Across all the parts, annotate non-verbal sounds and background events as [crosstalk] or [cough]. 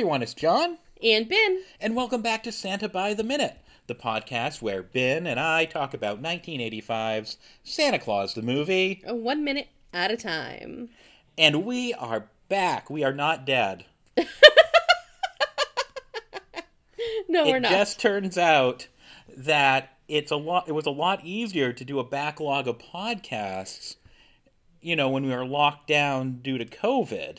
everyone, it's John, And Ben. and welcome back to Santa by the Minute, the podcast where Ben and I talk about 1985's Santa Claus the movie, uh, One minute at a time. and we are back. We are not dead. [laughs] No, we're not. it just turns out that it's a lot it was a lot easier to do a backlog of podcasts, you know, when we were locked down due to COVID.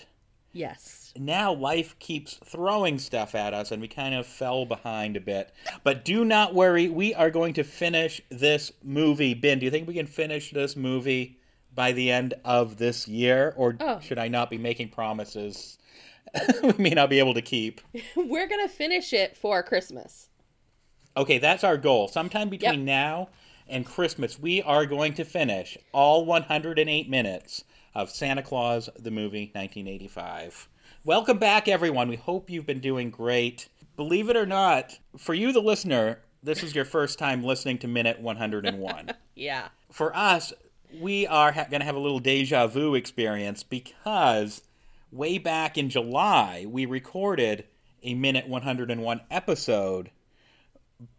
Yes. now life keeps throwing stuff at us and we kind of fell behind a bit. But do not worry, we are going to finish this movie. Ben, do you think we can finish this movie by the end of this year? Or Oh. should I not be making promises [laughs] we may not be able to keep? [laughs] We're going to finish it for Christmas. Okay, that's our goal. Sometime between Yep. now and Christmas, we are going to finish all 108 minutes of Santa Claus the movie 1985. Welcome back, everyone. We hope you've been doing great. Believe it or not, for you, the listener, this is your first time listening to minute 101. [laughs] Yeah. for us, we are ha- going to have a little deja vu experience because way back in July, we recorded a minute 101 episode,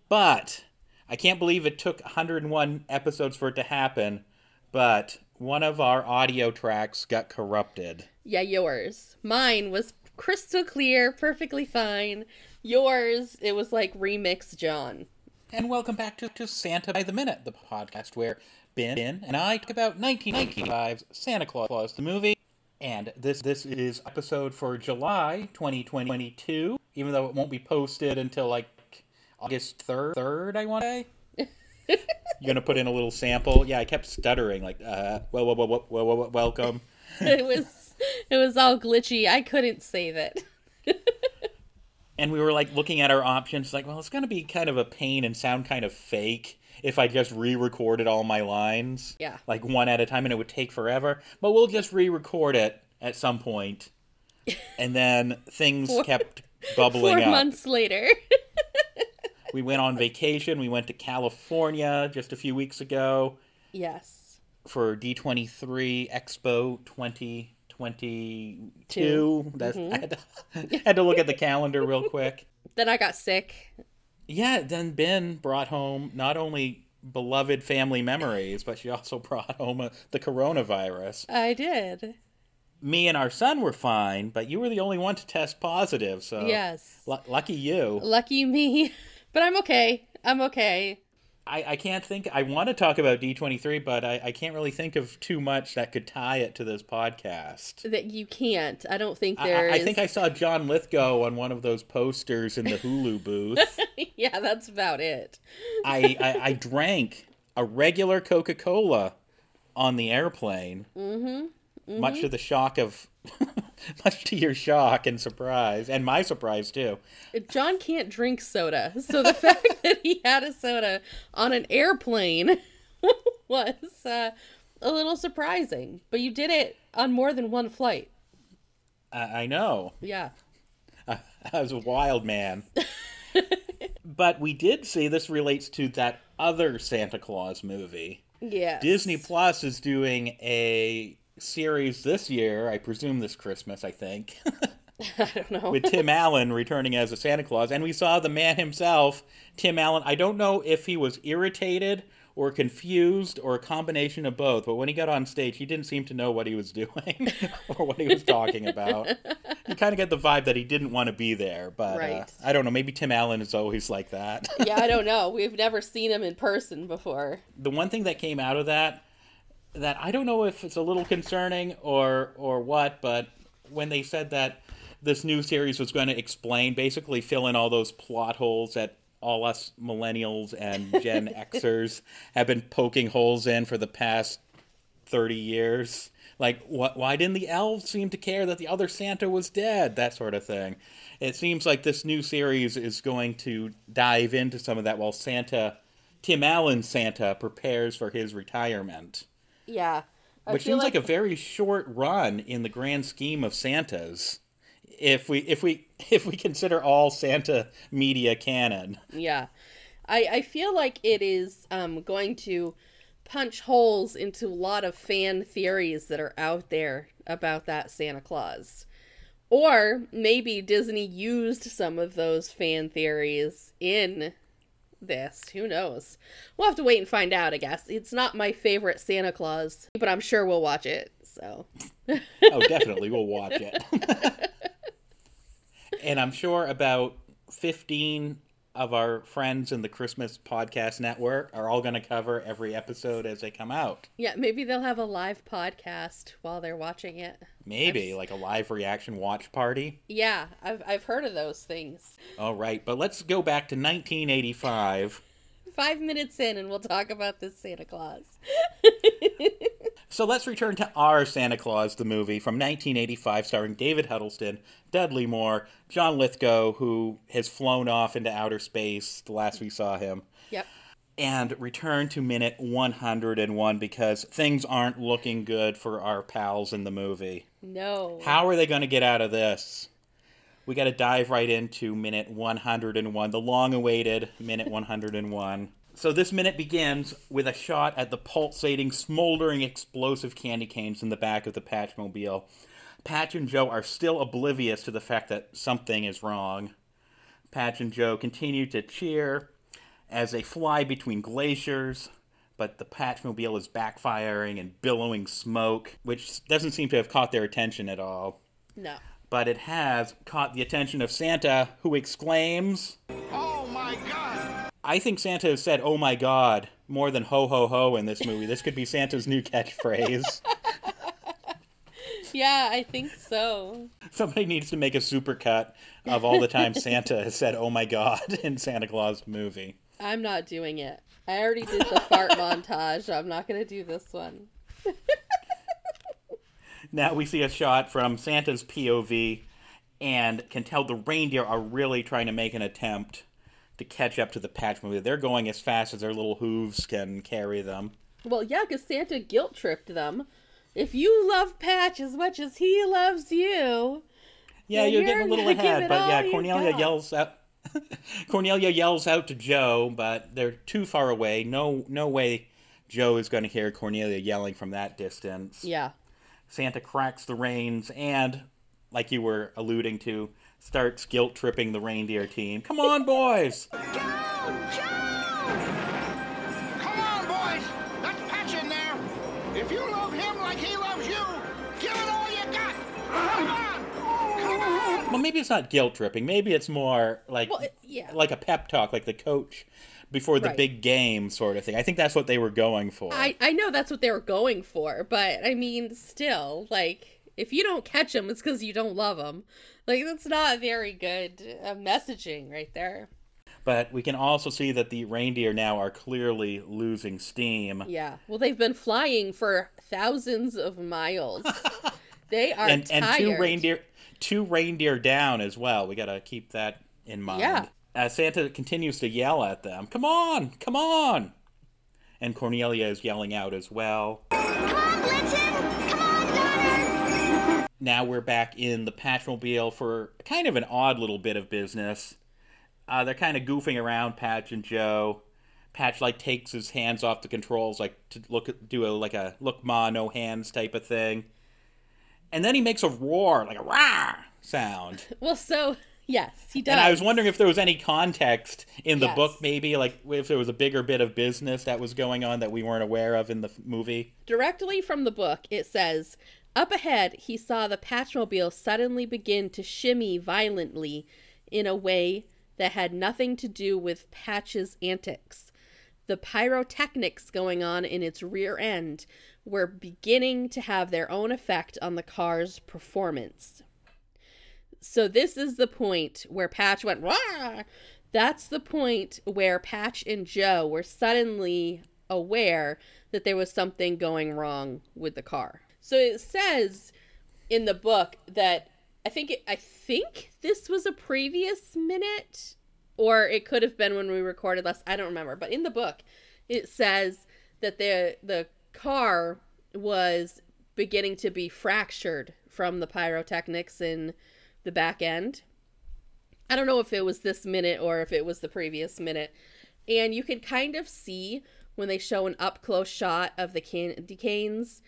but I can't believe it took 101 episodes for it to happen. But one of our audio tracks got corrupted. Yeah, yours. Mine was crystal clear, perfectly fine. Yours, it was like remix John. And welcome back to, to Santa by the Minute, the podcast where Ben ben and I talk about 1995's Santa Claus, the movie. And this this is episode for July 2022, even though it won't be posted until like August 3rd, 3rd I want to say. You're to put in a little sample? Yeah, I kept stuttering, like, uh, well, well, well, well, well, well, welcome. [laughs] it was it was all glitchy. I couldn't save it. [laughs] And we were like looking at our options, like, well, it's to be kind of a pain and sound kind of fake if I just re recorded all my lines. Yeah. Like one at a time, and it would take forever. But we'll just re record it at some point. [laughs] And then things Four- kept bubbling Four up. months later. We went on vacation. We went to California just a few weeks ago yes. for D23 Expo 2022. Two. That's, mm-hmm. I had to, [laughs] had to look at the calendar real quick. [laughs] Then I got sick. Yeah, then Ben brought home not only beloved family memories, but she also brought home a, the coronavirus. I did. Me and our son were fine, but you were the only one to test positive, so Yes. lu- lucky you. Lucky me. [laughs] But I'm okay. I'm okay. I, I can't think. I want to talk about D23, but I, I can't really think of too much that could tie it to this podcast. That you can't. I don't think I, there I is. think I saw John Lithgow on one of those posters in the Hulu [laughs] booth. yeah, that's about it. I, I, I drank a regular Coca Cola on the airplane, mm-hmm. Much to the shock of, [laughs] much to your shock and surprise, and my surprise too. John can't drink soda, so the [laughs] fact that he had a soda on an airplane [laughs] was uh, a little surprising. But you did it on more than one flight. I, I know. Yeah. I was a wild man. but we did see this relates to that other Santa Claus movie. Yeah. Disney Plus is doing a series this year, I presume this Christmas, I think, [laughs] [laughs] I don't know. with Tim [laughs] Allen returning as a Santa Claus. And we saw the man himself, Tim Allen. I don't know if he was irritated or confused or a combination of both, but when he got on stage, he didn't seem to know what he was doing or what he was talking about. You kind of get the vibe that he didn't want to be there, but uh, I don't know. Maybe Tim Allen is always like that. yeah, I don't know. We've never seen him in person before. the one thing that came out of that that I don't know if it's a little concerning or or what, but when they said that this new series was going to explain, basically fill in all those plot holes that all us millennials and Gen [laughs] Xers have been poking holes in for the past 30 years. Like, what? Why didn't the elves seem to care that the other Santa was dead? That sort of thing. It seems like this new series is going to dive into some of that while Santa, Tim Allen Santa, prepares for his retirement. Yeah. I Which seems like, a very short run in the grand scheme of Santas. If we if we [laughs] if we consider all Santa media canon. Yeah. I, I feel like it is um, going to punch holes into a lot of fan theories that are out there about that Santa Claus. Or maybe Disney used some of those fan theories in this. Who knows? We'll have to wait and find out, I guess. It's not my favorite Santa Claus, but I'm sure we'll watch it. So. oh, definitely. We'll watch it. [laughs] and I'm sure about 15 of our friends in the Christmas podcast network are all going to cover every episode as they come out. Yeah, maybe they'll have a live podcast while they're watching it. Maybe I've... like a live reaction watch party. Yeah, I've I've heard of those things. All right, but let's go back to 1985. [laughs] Five minutes in, and we'll talk about this Santa Claus. [laughs] So let's return to Our Santa Claus, the movie from 1985, starring David Huddleston, Dudley Moore, John Lithgow, who has flown off into outer space the last we saw him. Yep. And return to minute 101 because things aren't looking good for our pals in the movie. No. How are they going to get out of this? We got to dive right into minute 101, the long awaited minute 101. So this minute begins with a shot at the pulsating, smoldering, explosive candy canes in the back of the Patchmobile. Patch and Joe are still oblivious to the fact that something is wrong. Patch and Joe continue to cheer as they fly between glaciers, but the Patchmobile is backfiring and billowing smoke, which doesn't seem to have caught their attention at all. No. But it has caught the attention of Santa, who exclaims, Oh my god! I think Santa has said, "Oh my God," more than "ho ho ho" in this movie. This could be Santa's new catchphrase. [laughs] yeah, I think so. Somebody needs to make a supercut of all the times Santa has said, "Oh my God" in Santa Claus movie. I'm not doing it. I already did the fart [laughs] montage. I'm not going to do this one. [laughs] now we see a shot from Santa's POV and can tell the reindeer are really trying to make an attempt to catch up to the Patchmobile. They're going as fast as their little hooves can carry them. Well, yeah, because Santa guilt tripped them. If you love Patch as much as he loves you, yeah, you're, you're getting a little ahead. But yeah, Cornelia yells out. [laughs] Cornelia yells out to Joe, but they're too far away. No, no way. Joe is going to hear Cornelia yelling from that distance. Yeah. Santa cracks the reins, and like you were alluding to, starts guilt tripping the reindeer team. Come on, boys! Joe! Joe! Come on, boys! Let's patch in there! If you love him like he loves you, give it all you got! Come on! Come on! Well, maybe it's not guilt tripping. Maybe it's more like well, yeah. like a pep talk, like the coach before the Right. big game sort of thing. I think that's what they were going for. I, I know that's what they were going for, but I mean, still, like, if you don't catch them, it's because you don't love them. Like, that's not very good uh, messaging right there. But we can also see that the reindeer now are clearly losing steam. Yeah. Well, they've been flying for thousands of miles. [laughs] they are and tired. and two reindeer two reindeer down as well. We got to keep that in mind. Yeah. Uh, Santa continues to yell at them. Come on, come on. And Cornelia is yelling out as well. Now we're back in the Patchmobile for kind of an odd little bit of business. Uh, they're kind of goofing around, Patch and Joe. Patch like takes his hands off the controls, like to look at, do a like a look ma no hands type of thing, and then he makes a roar, like a rah sound. [laughs] Well, so, yes, he does. And I was wondering if there was any context in the Yes. book, maybe like if there was a bigger bit of business that was going on that we weren't aware of in the movie. Directly from the book, it says Up ahead, he saw the Patchmobile suddenly begin to shimmy violently in a way that had nothing to do with Patch's antics. The pyrotechnics going on in its rear end were beginning to have their own effect on the car's performance. So this is the point where Patch went Wah! That's the point where Patch and Joe were suddenly aware that there was something going wrong with the car. So it says in the book that I think it, I think this was a previous minute or it could have been when we recorded last I don't remember, but in the book it says that the the car was beginning to be fractured from the pyrotechnics in the back end. I don't know if it was this minute or if it was the previous minute. And you can kind of see when they show an up close shot of the candy canes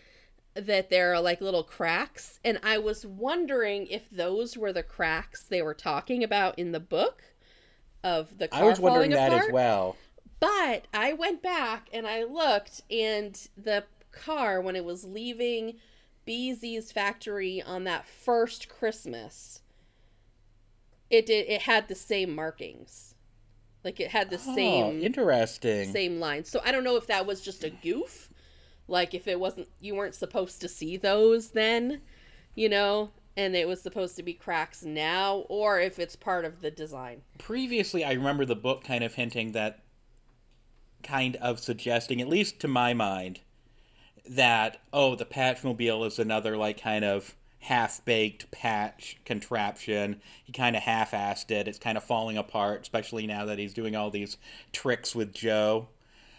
that there are like little cracks, and I was wondering if those were the cracks they were talking about in the book of the car I was wondering that apart. as well. But I went back and I looked, and the car, when it was leaving BZ's factory on that first Christmas, it did it had the same markings, like it had the Oh, same interesting. same lines. So I don't know if that was just a goof, like if it wasn't you weren't supposed to see those then, you know, and it was supposed to be cracks now, or if it's part of the design. Previously, I remember the book kind of hinting that, kind of suggesting, at least to my mind, that oh, the Patchmobile is another like kind of half-baked patch contraption. He kind of half-assed it. It's kind of falling apart, especially now that he's doing all these tricks with Joe.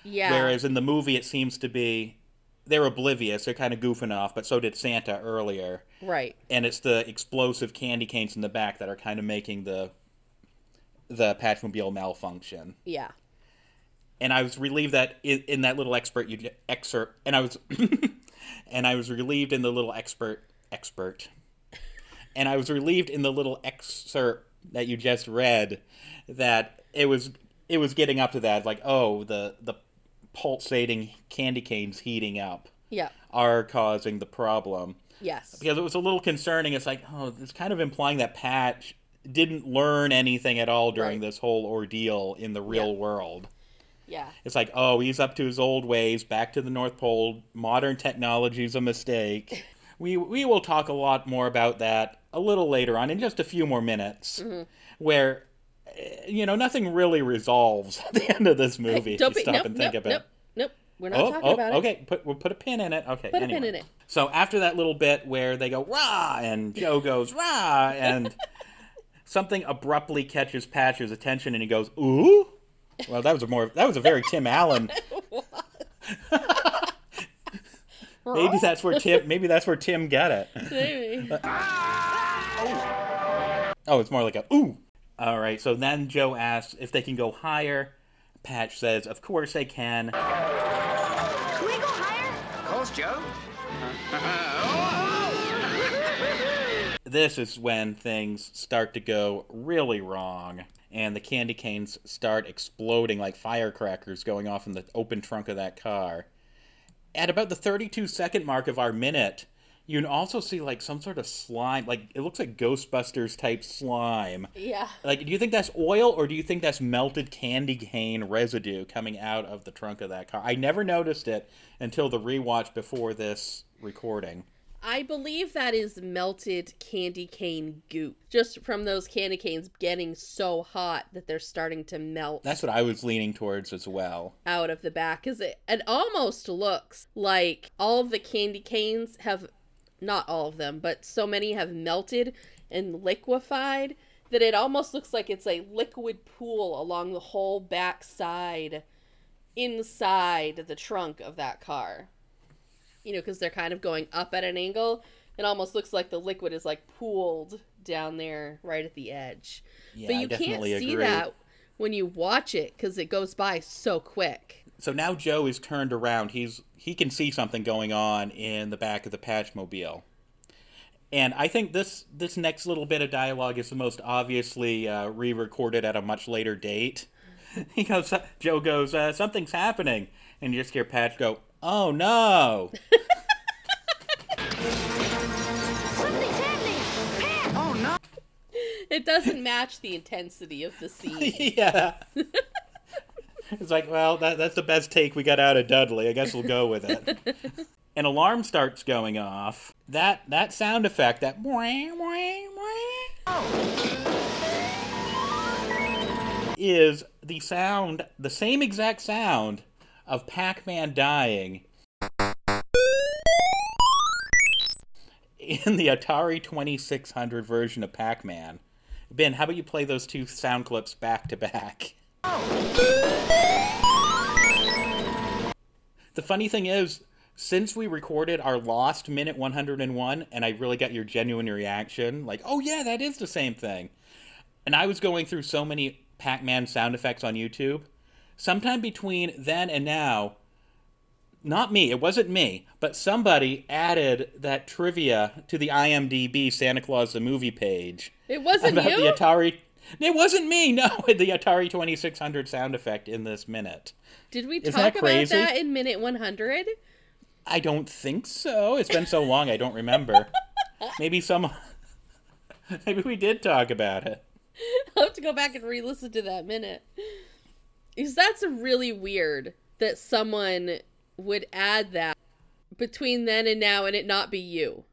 Yeah. Whereas in the movie, it seems to be they're oblivious. They're kind of goofing off, but so did Santa earlier. right. And it's the explosive candy canes in the back that are kind of making the the Patchmobile malfunction. Yeah. And I was relieved that in, in that little expert you excerpt, and I was [laughs] and I was relieved in the little expert expert, and I was relieved in the little excerpt that you just read that it was it was getting up to that like oh the the pulsating candy canes heating up Yeah. are causing the problem Yes. because it was a little concerning. It's like, oh, it's kind of implying that Patch didn't learn anything at all during Right. this whole ordeal in the real Yeah. world. Yeah. It's like, oh, he's up to his old ways, back to the North Pole. Modern technology's a mistake. [laughs] we we will talk a lot more about that a little later on in just a few more minutes, Mm-hmm. where you know nothing really resolves [laughs] at the end of this movie. if Don't you be, stop nope, and think nope, about it. nope, nope. We're not Oh, talking oh, about it. okay. Put we'll put a pin in it. Okay. Put a pin in it. So after that little bit where they go rah and Joe [laughs] goes rah and [laughs] something abruptly catches Patcher's attention and he goes ooh. Well, that was a more that was a very Tim Allen. maybe that's where Tim maybe that's where Tim got it. Maybe. Oh, it's more like a ooh. All right. So then Joe asks if they can go higher. Patch says, "Of course they can." Can we go higher? Of course, Joe. this is when things start to go really wrong and the candy canes start exploding like firecrackers going off in the open trunk of that car at about the 32 second mark of our minute you can also see like some sort of slime like it looks like ghostbusters type slime Yeah. like do you think that's oil or do you think that's melted candy cane residue coming out of the trunk of that car i never noticed it until the rewatch before this recording I believe that is melted candy cane goop. Just from those candy canes getting so hot that they're starting to melt that's what i was leaning towards as well out of the back. Cause it, it almost looks like all of the candy canes have, not all of them, but so many have melted and liquefied that it almost looks like it's a liquid pool along the whole back side inside the trunk of that car. You know, because they're kind of going up at an angle. It almost looks like the liquid is like pooled down there right at the edge. Yeah, but you can't see agree. that when you watch it because it goes by so quick. So now Joe is turned around. He's he can see something going on in the back of the Patchmobile. And I think this this next little bit of dialogue is the most obviously uh, re-recorded at a much later date. [laughs] He goes, Joe goes, uh, something's happening, and you just hear Patch go, "Oh no!" Something's happening. Pat! Oh, no. It doesn't match the intensity of the scene. [laughs] yeah. [laughs] [laughs] it's like, well, that, that's the best take we got out of Dudley. I guess we'll go with it. [laughs] An alarm starts going off. That that sound effect, that is the sound, the same exact sound of Pac-Man dying in the Atari 2600 version of Pac-Man. Ben, how about you play those two sound clips back to back? The funny thing is, since we recorded our lost minute 101, and I really got your genuine reaction, like, oh yeah, that is the same thing. And I was going through so many Pac Man sound effects on YouTube. Sometime between then and now, not me, it wasn't me, but somebody added that trivia to the IMDb Santa Claus the movie page It wasn't about you. the Atari. It wasn't me, no, [laughs] the Atari 2600 sound effect in this minute. Did we Isn't talk that about crazy? that in minute 100? I don't think so. It's been so long, I don't remember. [laughs] Maybe some. [laughs] Maybe we did talk about it. I'll have to go back and re-listen to that minute. Because that's really weird that someone would add that between then and now and it not be you.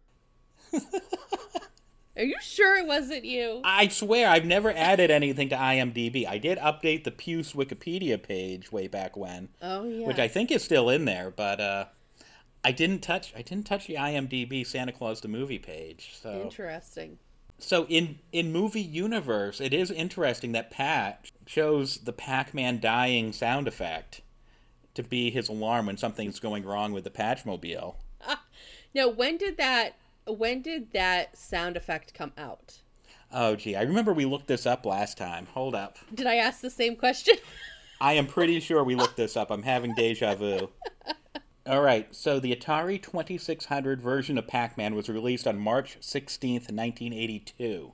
Are you sure it wasn't you? I swear I've never added anything to IMDb. I did update the Puce Wikipedia page way back when, Oh yeah. which I think is still in there, but uh, I didn't touch. I didn't touch the IMDb Santa Claus the movie page. So, Interesting. so in in movie universe, it is interesting that Patch chose the Pac-Man dying sound effect to be his alarm when something's going wrong with the Patchmobile. [laughs] Now, when did that when did that sound effect come out? Oh, gee, I remember we looked this up last time. Hold up. Did I ask the same question? [laughs] I am pretty sure we looked this up. I'm having deja vu. [laughs] All right, so the Atari 2600 version of Pac Man was released on March 16th, 1982.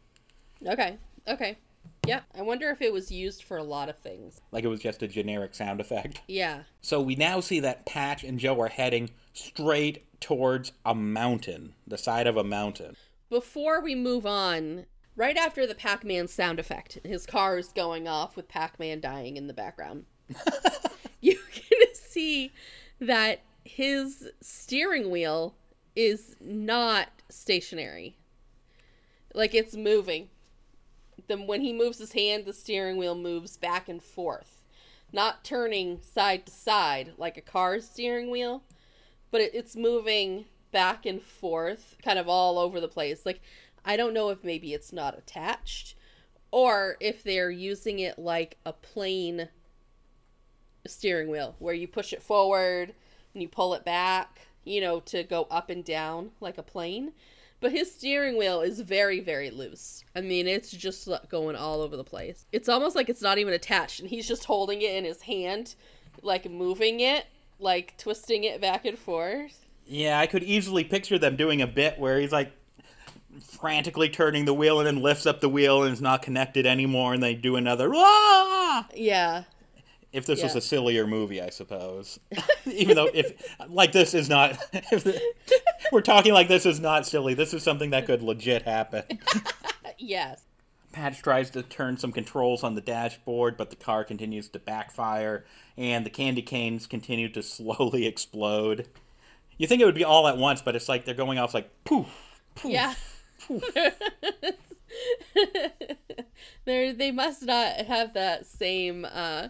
okay. Okay. Yeah. I wonder if it was used for a lot of things. Like it was just a generic sound effect. Yeah. So we now see that Patch and Joe are heading straight towards a mountain, the side of a mountain. Before we move on, right after the Pac-Man sound effect, his car is going off with Pac-Man dying in the background. [laughs] you can see that his steering wheel is not stationary. Like it's moving. Then when he moves his hand, the steering wheel moves back and forth. Not turning side to side like a car's steering wheel, but it, it's moving back and forth, kind of all over the place. Like, I don't know if maybe it's not attached or if they're using it like a plane steering wheel where you push it forward and you pull it back, you know, to go up and down like a plane. But his steering wheel is very, very loose. I mean, it's just going all over the place. It's almost like it's not even attached, and he's just holding it in his hand, like moving it, like twisting it back and forth. Yeah, I could easily picture them doing a bit where he's like frantically turning the wheel and then lifts up the wheel and it's not connected anymore, and they do another. Ah! Yeah. If this was a sillier movie, I suppose. [laughs] Even though, if like this is not, [laughs] if the, we're talking like this is not silly. This is something that could legit happen. [laughs] Yes. Patch tries to turn some controls on the dashboard, but the car continues to backfire, and the candy canes continue to [laughs] slowly explode. You think it would be all at once, but it's like they're going off like poof, poof. Yeah. [laughs] they they must not have that same uh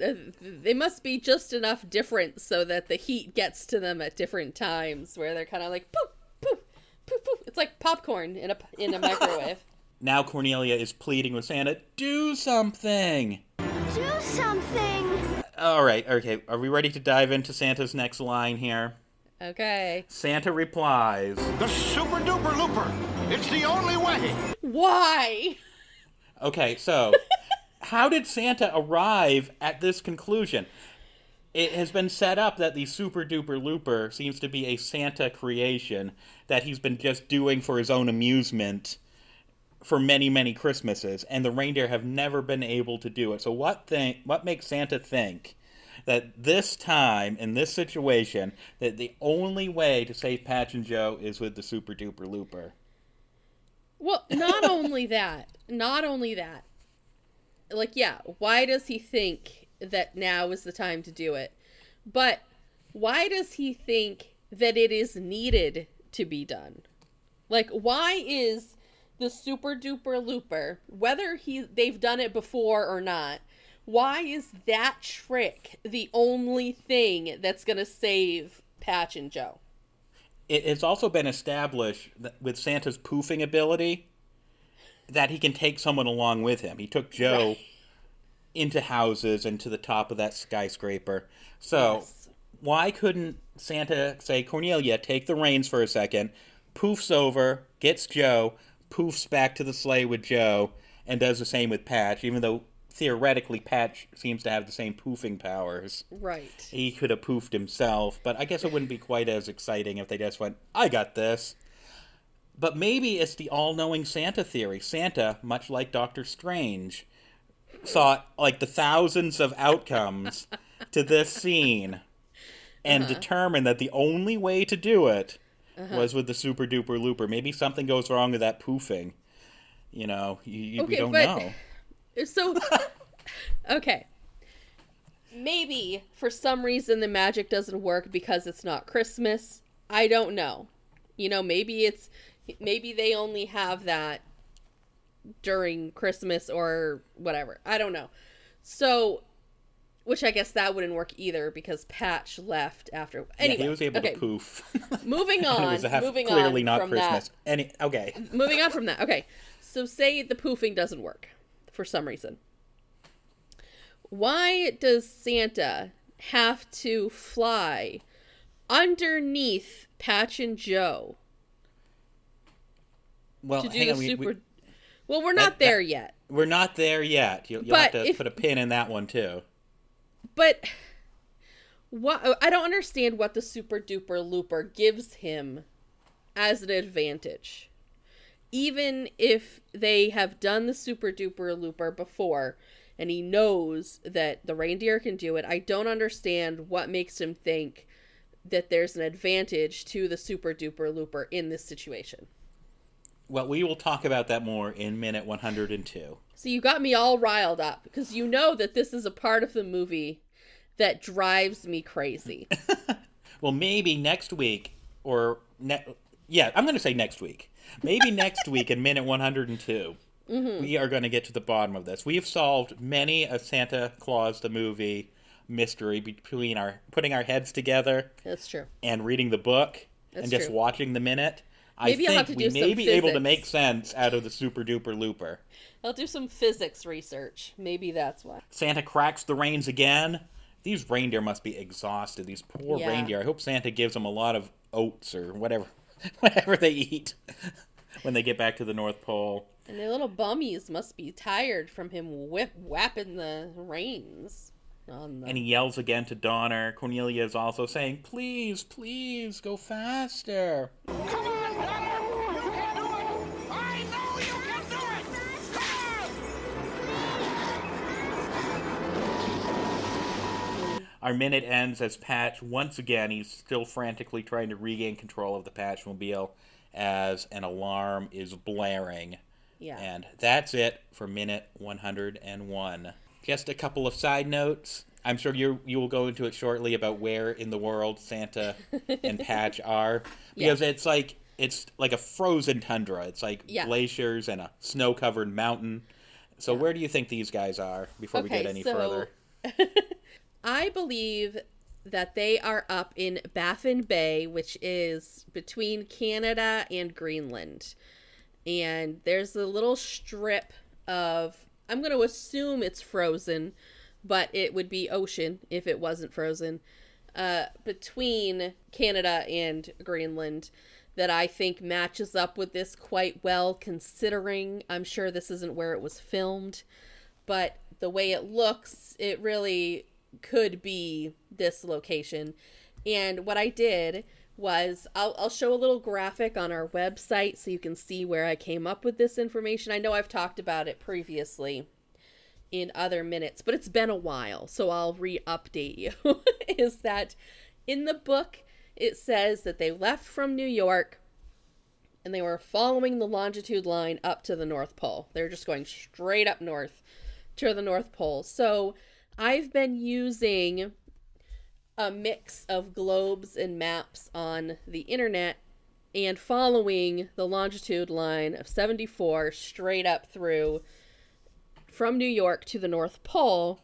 uh, they must be just enough different so that the heat gets to them at different times where they're kind of like poof poof poof poof it's like popcorn in a in a [laughs] microwave Now Cornelia is pleading with Santa, do something. Do something. All right, okay. Are we ready to dive into Santa's next line here? okay Santa replies, The super duper looper. It's the only way. why Okay, so [laughs] how did Santa arrive at this conclusion? It has been set up that the Super Duper Looper seems to be a Santa creation that he's been just doing for his own amusement for many, many Christmases, and the reindeer have never been able to do it. So what think what makes Santa think that this time in this situation that the only way to save Patch and Joe is with the Super Duper Looper? Well, not only that, not only that. Like, yeah, why does he think that now is the time to do it? But why does he think that it is needed to be done? Like, why is the super duper looper, whether he they've done it before or not, why is that trick the only thing that's gonna save Patch and Joe? it, it's also been established that with Santa's poofing ability that he can take someone along with him. He took Joe Right. into houses and to the top of that skyscraper. So Yes. why couldn't Santa say, Cornelia, take the reins for a second, poofs over, gets Joe, poofs back to the sleigh with Joe, and does the same with Patch, even though theoretically, Patch seems to have the same poofing powers. Right. He could have poofed himself, but I guess it wouldn't be quite as exciting if they just went, I got this. But maybe it's the all knowing Santa theory. Santa, much like Doctor Strange, saw like the thousands of outcomes to this scene and uh-huh. determined that the only way to do it Uh-huh. was with the super duper looper. Maybe something goes wrong with that poofing. You know, you, you, we don't but- know. [laughs] So, [laughs] okay. Maybe for some reason the magic doesn't work because it's not Christmas. I don't know. You know, maybe it's maybe they only have that during Christmas or whatever. I don't know. So, which I guess that wouldn't work either because Patch left after. Anyway, yeah, he was able okay. to poof. [laughs] Moving on. half, moving clearly on not from Christmas. that Any okay. moving on from that. Okay. So say the poofing doesn't work for some reason. Why does Santa have to fly underneath Patch and Joe Well, to do the on, we- super we, Well, we're not that- there yet. we're not there yet. You'll, you'll have to if- put a pin in that one too. But what I don't understand what the super duper looper gives him as an advantage. Even if they have done the super duper looper before and he knows that the reindeer can do it, I don't understand what makes him think that there's an advantage to the super duper looper in this situation. Well, we will talk about that more in minute 102. So you got me all riled up because you know that this is a part of the movie that drives me crazy. [laughs] Well, maybe next week or ne- yeah, I'm going to say next week. Maybe [laughs] next week in minute 102. Mm-hmm. We are going to get to the bottom of this. We have solved many a Santa Claus the movie mystery between our putting our heads together That's true. and reading the book That's and just true. watching the minute. Maybe I I'll think have to we do some may be able to make sense out of the super duper looper. I'll do some physics research. Maybe that's why. Santa cracks the reins again. These reindeer must be exhausted. These poor Yeah. reindeer. I hope Santa gives them a lot of oats or whatever, [laughs] whatever they eat [laughs] when they get back to the North Pole. And the little bummies must be tired from him whip whapping the reins on them. And he yells again to Donner. Cornelia is also saying, "Please, please, go faster." Our minute ends as Patch once again. He's still frantically trying to regain control of the Patchmobile as an alarm is blaring. yeah. And that's it for minute 101. Just a couple of side notes. I'm sure you you will go into it shortly about where in the world Santa [laughs] and Patch are because it's like it's like a frozen tundra. It's like Yeah. glaciers and a snow-covered mountain. So where do you think these guys are before we get any so- further? [laughs] I believe that they are up in Baffin Bay, which is between Canada and Greenland. And there's a little strip of, I'm going to assume it's frozen, but it would be ocean if it wasn't frozen, uh, between Canada and Greenland that I think matches up with this quite well, considering I'm sure this isn't where it was filmed but the way it looks, it really could be this location. And what I did was I'll, I'll show a little graphic on our website so you can see where I came up with this information. I know I've talked about it previously in other minutes, but it's been a while, so I'll re update you. [laughs] Is that in the book, it says that they left from New York and they were following the longitude line up to the North Pole. They're just going straight up north to the North Pole. So I've been using a mix of globes and maps on the internet and following the longitude line of 74 straight up through from New York to the North Pole.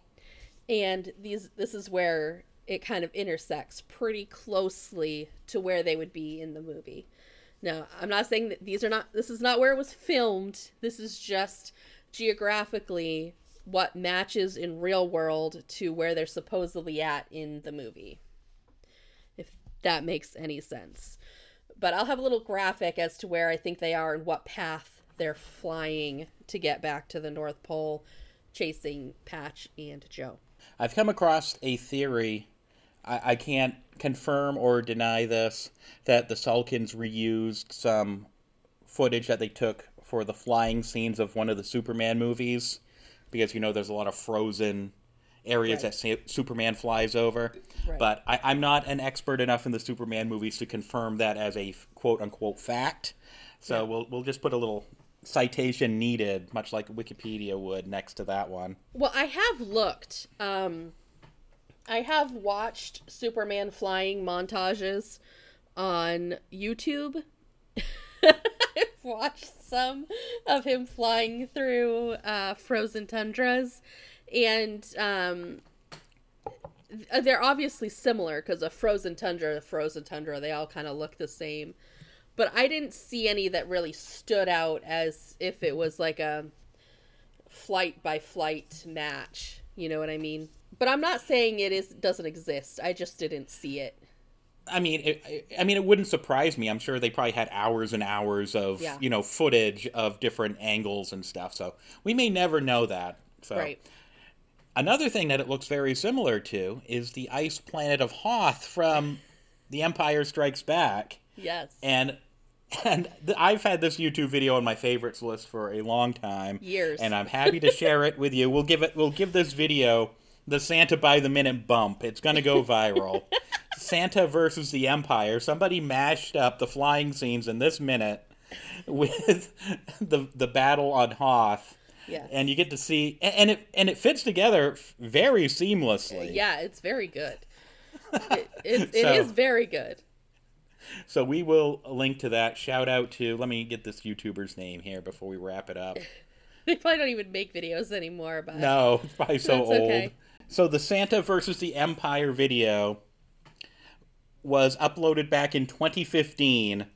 And these this is where it kind of intersects pretty closely to where they would be in the movie. Now, I'm not saying that these are not this is not where it was filmed. This is just geographically what matches in real world to where they're supposedly at in the movie. If that makes any sense. But I'll have a little graphic as to where I think they are and what path they're flying to get back to the North Pole chasing Patch and Joe. I've come across a theory. I, I can't confirm or deny this that the Salkinds reused some footage that they took for the flying scenes of one of the Superman movies, because you know there's a lot of frozen areas Right. that Superman flies over. Right. But I, I'm not an expert enough in the Superman movies to confirm that as a quote unquote fact. So we'll we'll just put a little citation needed, much like Wikipedia would, next to that one. Well, I have looked. Um, I have watched Superman flying montages on YouTube. [laughs] Watched some of him flying through uh, frozen tundras, and um, th- they're obviously similar because a frozen tundra, a frozen tundra, they all kind of look the same. But I didn't see any that really stood out as if it was like a flight by flight match. You know what I mean? But I'm not saying it is doesn't exist. I just didn't see it. I mean, it, I mean, it wouldn't surprise me. I'm sure they probably had hours and hours of Yeah. you know footage of different angles and stuff. So we may never know that. So Right. another thing that it looks very similar to is the ice planet of Hoth from [laughs] The Empire Strikes Back, Yes. and [laughs] and th- I've had this YouTube video on my favorites list for a long time, Years. and I'm happy to share it with you. We'll give it. We'll give this video the Santa by the minute bump. It's gonna go viral. [laughs] Santa versus the Empire. Somebody mashed up the flying scenes in this minute with [laughs] the the battle on Hoth. Yes. And you get to see, and it and it fits together very seamlessly. yeah, it's very good. [laughs] It, it, it So- is very good. So we will link to that. Shout out to let me get this YouTuber's name here before we wrap it up. [laughs] They probably don't even make videos anymore, but No, it's probably so old. okay. So the Santa versus the Empire video was uploaded back in 2015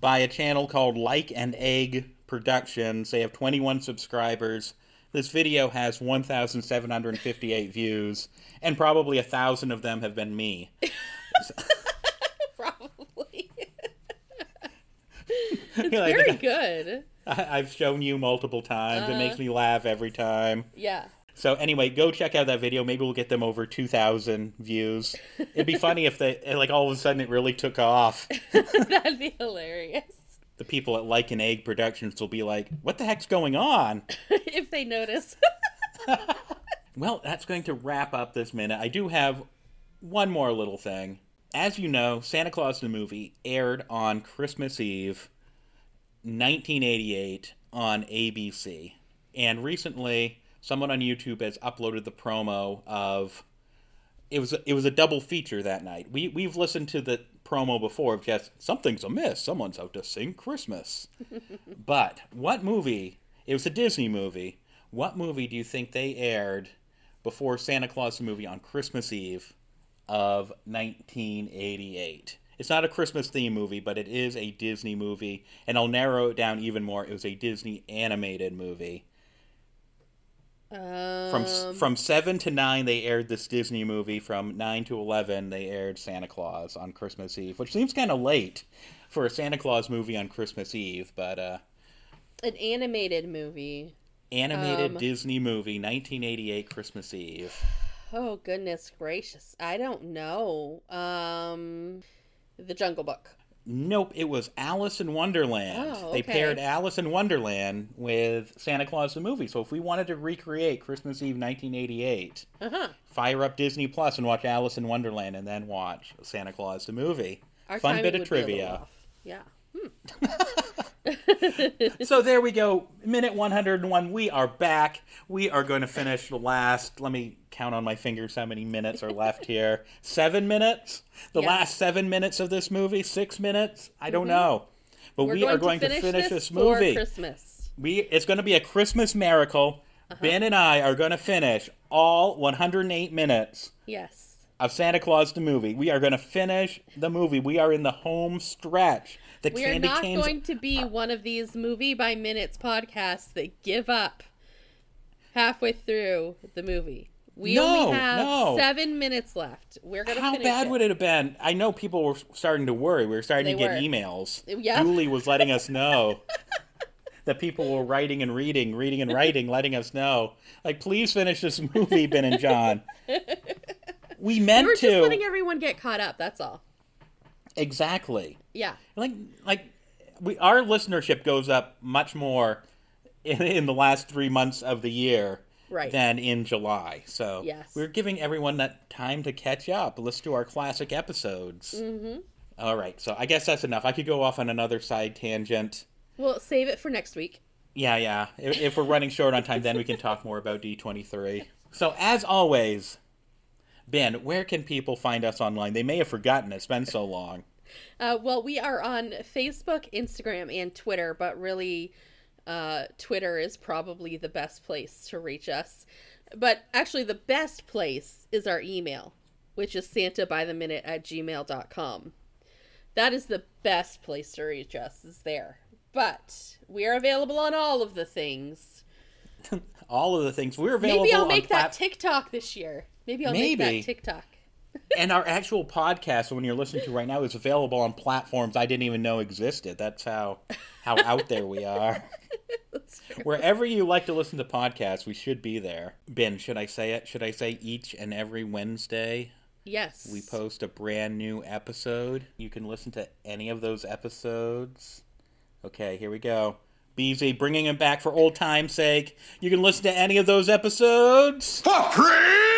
by a channel called Like and Egg Productions. They have 21 subscribers. This video has 1,758 views, and probably a thousand of them have been me. [laughs] probably. [laughs] Like, very good. I- I've shown you multiple times. It makes uh-huh. me laugh every time. Yeah. So anyway, go check out that video. Maybe we'll get them over 2,000 views. It'd be [laughs] funny if they like all of a sudden it really took off. [laughs] That'd be hilarious. The people at Like an Egg Productions will be like, "What the heck's going on?" [laughs] if they notice. Well, that's going to wrap up this minute. I do have one more little thing. As you know, Santa Claus the movie aired on Christmas Eve, 1988 on ABC. And recently, someone on YouTube has uploaded the promo of it was it was a double feature that night. We we've listened to the promo before of just something's amiss. Someone's out to sing Christmas. [laughs] but what movie? It was a Disney movie. What movie do you think they aired before Santa Claus the movie on Christmas Eve of 1988? It's not a Christmas theme movie, but it is a Disney movie, and I'll narrow it down even more. It was a Disney animated movie. From Um, from seven to nine, they aired this Disney movie. From nine to eleven, they aired Santa Claus on Christmas Eve, which seems kind of late for a Santa Claus movie on Christmas Eve. But uh, an animated movie. animated Um, Disney movie, 1988 Christmas Eve. Oh goodness gracious. I don't know. Um The Jungle Book. Nope, it was Alice in Wonderland. Oh, They paired Alice in Wonderland with Santa Claus the movie. So if we wanted to recreate Christmas Eve 1988, Uh-huh. fire up Disney Plus and watch Alice in Wonderland, and then watch Santa Claus the movie. Our Fun bit of would be a little trivia. Yeah. [laughs] so there we go. Minute 101. We are back. We are going to finish the last. Let me count on my fingers how many minutes are left here. [laughs] Seven minutes? The Yeah. last seven minutes of this movie? Six minutes? I don't know. But Mm-hmm. We're we going are going to to finish, finish, this, this, movie. for Christmas. We It's going to be a Christmas miracle. Uh-huh. Ben and I are going to finish all 108 minutes Yes. Of Santa Claus the movie. We are going to finish the movie. We are in the home stretch. The We are not canes going to be one of these movie by minutes podcasts that give up halfway through the movie. We No, only have no. seven minutes left. We're gonna How finish bad it. would it have been? I know people were starting to worry. We were starting They to get were. emails. Yeah. Julie was letting us know [laughs] that people were writing and reading, reading and [laughs] writing, letting us know. Like, please finish this movie, Ben and John. [laughs] We meant We're to. just letting everyone get caught up. That's all. exactly. Yeah. Like, like we our listenership goes up much more in, in the last three months of the year Right. than in July. So Yes. we're giving everyone that time to catch up. Let's do our classic episodes. Mm-hmm. All right. So I guess that's enough. I could go off on another side tangent. Well, save it for next week. Yeah, yeah. If, if we're running short on time, then we can talk more about D23. So, as always, Ben, where can people find us online? They may have forgotten. It's been so long. Uh, well, we are on Facebook, Instagram, and Twitter, but really, uh, Twitter is probably the best place to reach us. But actually, the best place is our email, which is santabytheminute at gmail.com. That is the best place to reach us, is there. But we are available on all of the things. [laughs] All of the things we're available. Maybe I'll make that TikTok this year. Maybe I'll Maybe. make that TikTok. [laughs] and our actual podcast, when you're listening to right now, is available on platforms I didn't even know existed. That's how how out there we are. [laughs] Wherever you like to listen to podcasts, we should be there. Ben, should I say it? Should I say each and every Wednesday? Yes. we post a brand new episode. You can listen to any of those episodes. Okay, here we go. BZ bringing him back for old time's sake. You can listen to any of those episodes. For free!